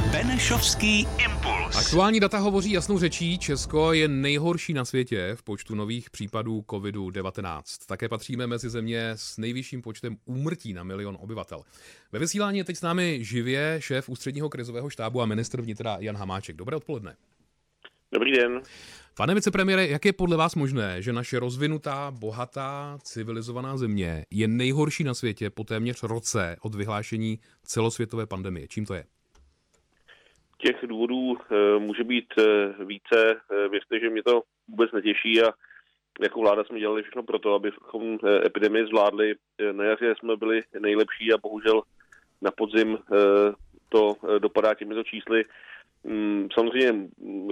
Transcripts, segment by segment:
Benešovský impuls. Aktuální data hovoří jasnou řečí. Česko je nejhorší na světě v počtu nových případů COVID-19. Také patříme mezi země s nejvyšším počtem úmrtí na milion obyvatel. Ve vysílání je teď s námi živě šéf ústředního krizového štábu a ministr vnitra Jan Hamáček. Dobré odpoledne. Dobrý den. Pane vicepremiére, jak je podle vás možné, že naše rozvinutá, bohatá, civilizovaná země je nejhorší na světě po téměř roce od vyhlášení celosvětové pandemie? Čím to je? Těch důvodů e, může být e, více. E, věřte, že mě to vůbec netěší a jako vláda jsme dělali všechno pro to, abychom epidemii zvládli. Na jaře jsme byli nejlepší a bohužel na podzim to dopadá těmito čísly. Mm, samozřejmě mm,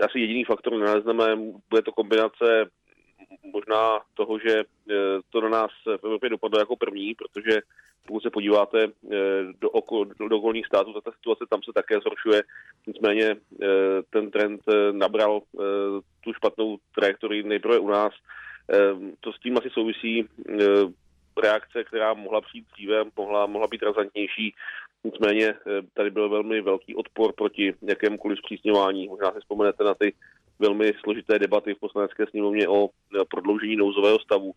asi jediný faktor nalezneme, bude to kombinace možná toho, že to na nás v Evropě dopadlo jako první, protože pokud se podíváte do, oko, do okolních států, ta situace tam se také zhoršuje. Nicméně ten trend nabral tu špatnou trajektorii nejprve u nás. To s tím asi souvisí reakce, která mohla přijít dříve, mohla, mohla být razantnější. Nicméně eh, tady byl velmi velký odpor proti jakémukoliv zpřísňování. Možná si vzpomenete na ty velmi složité debaty v poslanecké sněmovně o eh, prodloužení nouzového stavu.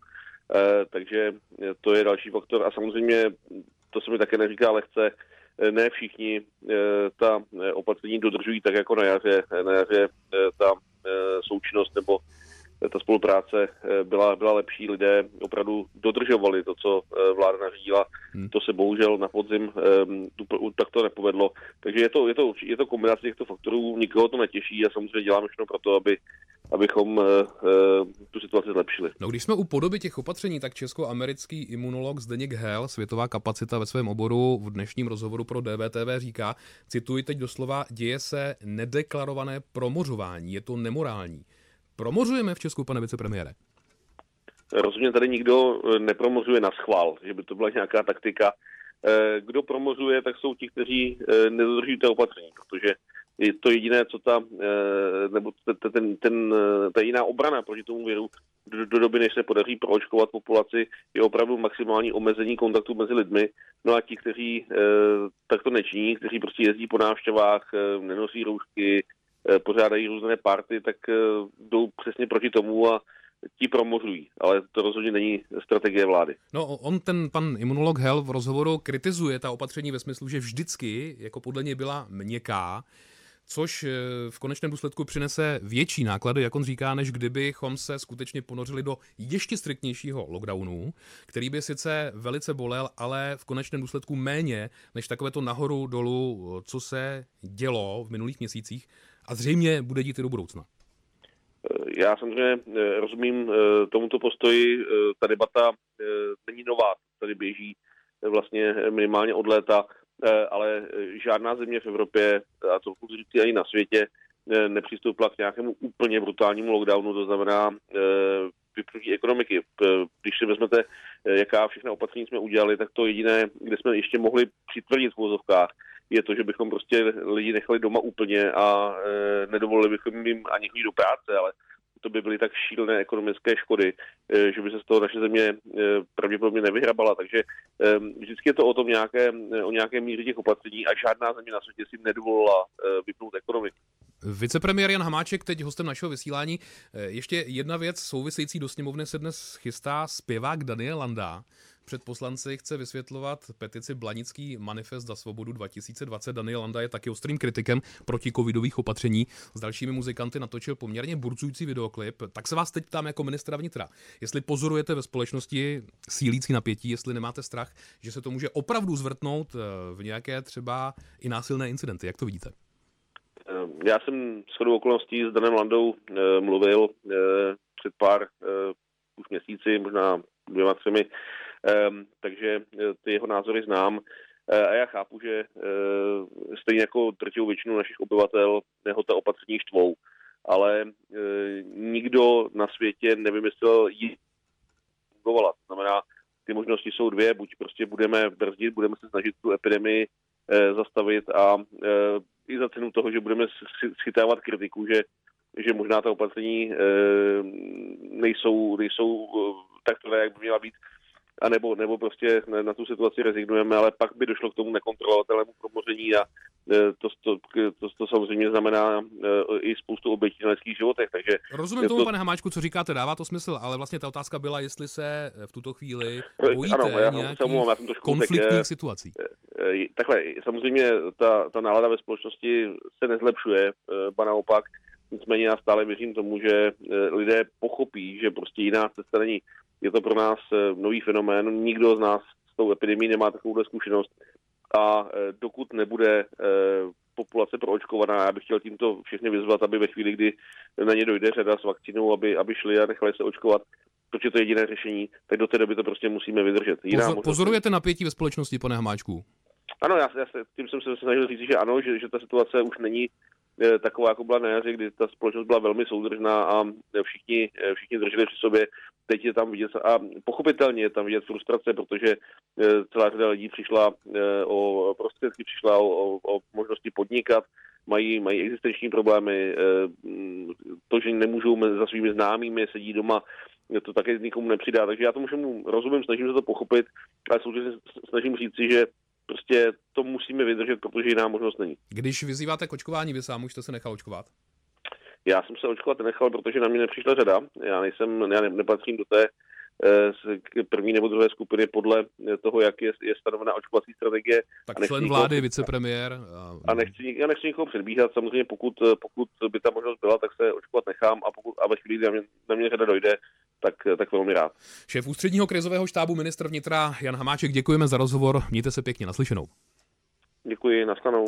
Eh, takže to je další faktor. A samozřejmě, to se mi také neříká lehce, ne všichni ta opatření dodržují tak jako na jaře. Na jaře ta součinnost nebo ta spolupráce eh, byla, byla lepší, lidé opravdu dodržovali to, co eh, vláda nařídila. Hmm. To se bohužel na podzim um, tak to nepovedlo. Takže je to, je to, je to kombinace těchto faktorů, nikoho to netěší a samozřejmě děláme všechno pro to, aby, abychom uh, uh, tu situaci zlepšili. No, když jsme u podoby těch opatření, tak česko-americký imunolog Zdeněk Hel, světová kapacita ve svém oboru, v dnešním rozhovoru pro DVTV říká, cituji teď doslova, děje se nedeklarované promořování, je to nemorální. Promořujeme v Česku, pane vicepremiére? Rozhodně tady nikdo eh, nepromořuje na schvál, že by to byla nějaká taktika. Eh, kdo promořuje, tak jsou ti, kteří eh, nedodržují té opatření, protože je to jediné, co ta, nebo ten, ten, ta jiná obrana proti tomu viru do, do doby, než se podaří proočkovat populaci, je opravdu maximální omezení kontaktu mezi lidmi. No a ti, kteří tak to nečiní, kteří prostě jezdí po návštěvách, nenosí roušky, pořádají různé party, tak eh, jdou přesně proti tomu a ti promořují, ale to rozhodně není strategie vlády. No, on, ten pan imunolog Hel v rozhovoru kritizuje ta opatření ve smyslu, že vždycky, jako podle něj byla měkká, což eh, v konečném důsledku přinese větší náklady, jak on říká, než kdybychom se skutečně ponořili do ještě striktnějšího lockdownu, který by sice velice bolel, ale v konečném důsledku méně než takové to nahoru dolů, co se dělo v minulých měsících a zřejmě bude dít i do budoucna. Já samozřejmě eh, rozumím eh, tomuto postoji. Ta debata není nová, tady běží vlastně minimálně od léta. Eh, ale eh, žádná země v Evropě, a to říct ani na světě, eh, nepřistoupila k nějakému úplně brutálnímu lockdownu, to znamená vypnutí ekonomiky. Když si vezmete, jaká všechna opatření jsme udělali, tak to jediné, kde jsme ještě mohli přitvrdit v vozovkách, je to, že bychom prostě lidi nechali doma úplně a nedovolili bychom jim ani chodit do práce, ale to by byly tak šílené ekonomické škody, eh, že by se z toho naše země eh, pravděpodobně nevyhrabala. Takže eh, vždycky je to o tom nějaké, o nějaké míře těch opatření a žádná země na světě si nedovolila vypnout ekonomiku. Vicepremiér Jan Hamáček, teď hostem našeho vysílání. Ještě jedna věc související do sněmovny se dnes chystá zpěvák Daniel Landa před poslanci chce vysvětlovat petici Blanický manifest za svobodu 2020. Daniel Landa je taky ostrým kritikem proti covidových opatření. S dalšími muzikanty natočil poměrně burcující videoklip. Tak se vás teď ptám jako ministra vnitra, jestli pozorujete ve společnosti sílící napětí, jestli nemáte strach, že se to může opravdu zvrtnout eh, v nějaké třeba i násilné incidenty. Jak to vidíte? Já jsem s chodou okolností s Danem Landou e, mluvil před pár už měsíci, možná dvěma, třemi takže eh, ty jeho názory znám. Eh, a já chápu, že eh, stejně jako drtivou většinu našich obyvatel jeho ta opatření štvou, ale nikdo na světě nevymyslel jí fungovala. To znamená, ty možnosti jsou dvě, buď prostě budeme brzdit, budeme se snažit tu epidemii zastavit a i za cenu toho, že budeme schytávat kritiku, že, že možná ta opatření nejsou, nejsou tak jak by měla být, a nebo, nebo prostě na, tu situaci rezignujeme, ale pak by došlo k tomu nekontrolovatelnému promoření a to, to, to, to samozřejmě znamená i spoustu obětí na lidských životech. Takže Rozumím tomu, to... pane Hamáčku, co říkáte, dává to smysl, ale vlastně ta otázka byla, jestli se v tuto chvíli bojíte ano, já, nějakých já konfliktních situací. Takhle, samozřejmě ta, ta nálada ve společnosti se nezlepšuje, ba naopak, Nicméně já stále věřím tomu, že lidé pochopí, že prostě jiná cesta není. Je to pro nás eh, nový fenomén, nikdo z nás s tou epidemí nemá takovou zkušenost a eh, dokud nebude populace proočkovaná, já bych chtěl tímto všechny vyzvat, aby ve chvíli, kdy na ně dojde řada s vakcínou, aby, aby šli a nechali se očkovat, protože to je jediné řešení, tak do té doby to prostě musíme vydržet. Jiná Pozor, pozorujete napětí ve společnosti, pane Hamáčku? Ano, já, já se, tím jsem se snažil říct, že ano, že, že ta situace už není taková, jako byla na jaře, kdy ta společnost byla velmi soudržná a všichni, všichni drželi při sobě. Teď je tam vidět, a pochopitelně je tam vidět frustrace, protože eh, celá řada lidí přišla eh, o prostředky, přišla o, o, o možnosti podnikat, mají, mají existenční problémy, eh, to, že nemůžou za svými známými, sedí doma, to také nikomu nepřidá. Takže já tomu všemu rozumím, snažím se to pochopit, ale současně snažím říct si, že prostě to musíme vydržet, protože jiná možnost není. Když vyzýváte k očkování, vy sám už jste se nechal očkovat? Já jsem se očkovat nechal, protože na mě nepřišla řada. Já nejsem, já nepatřím do té eh, první nebo druhé skupiny podle toho, jak je, je stanovená očkovací strategie. Tak člen nikoho, vlády, vicepremiér. A... a nechci, já nechci nikoho předbíhat, samozřejmě pokud, pokud by ta možnost byla, tak se očkovat nechám a, pokud, a ve chvíli, kdy na mě, na mě řada dojde, tak, tak velmi rád. Šéf ústředního krizového štábu ministr vnitra Jan Hamáček, děkujeme za rozhovor. Mějte se pěkně naslyšenou. Děkuji, nastanou.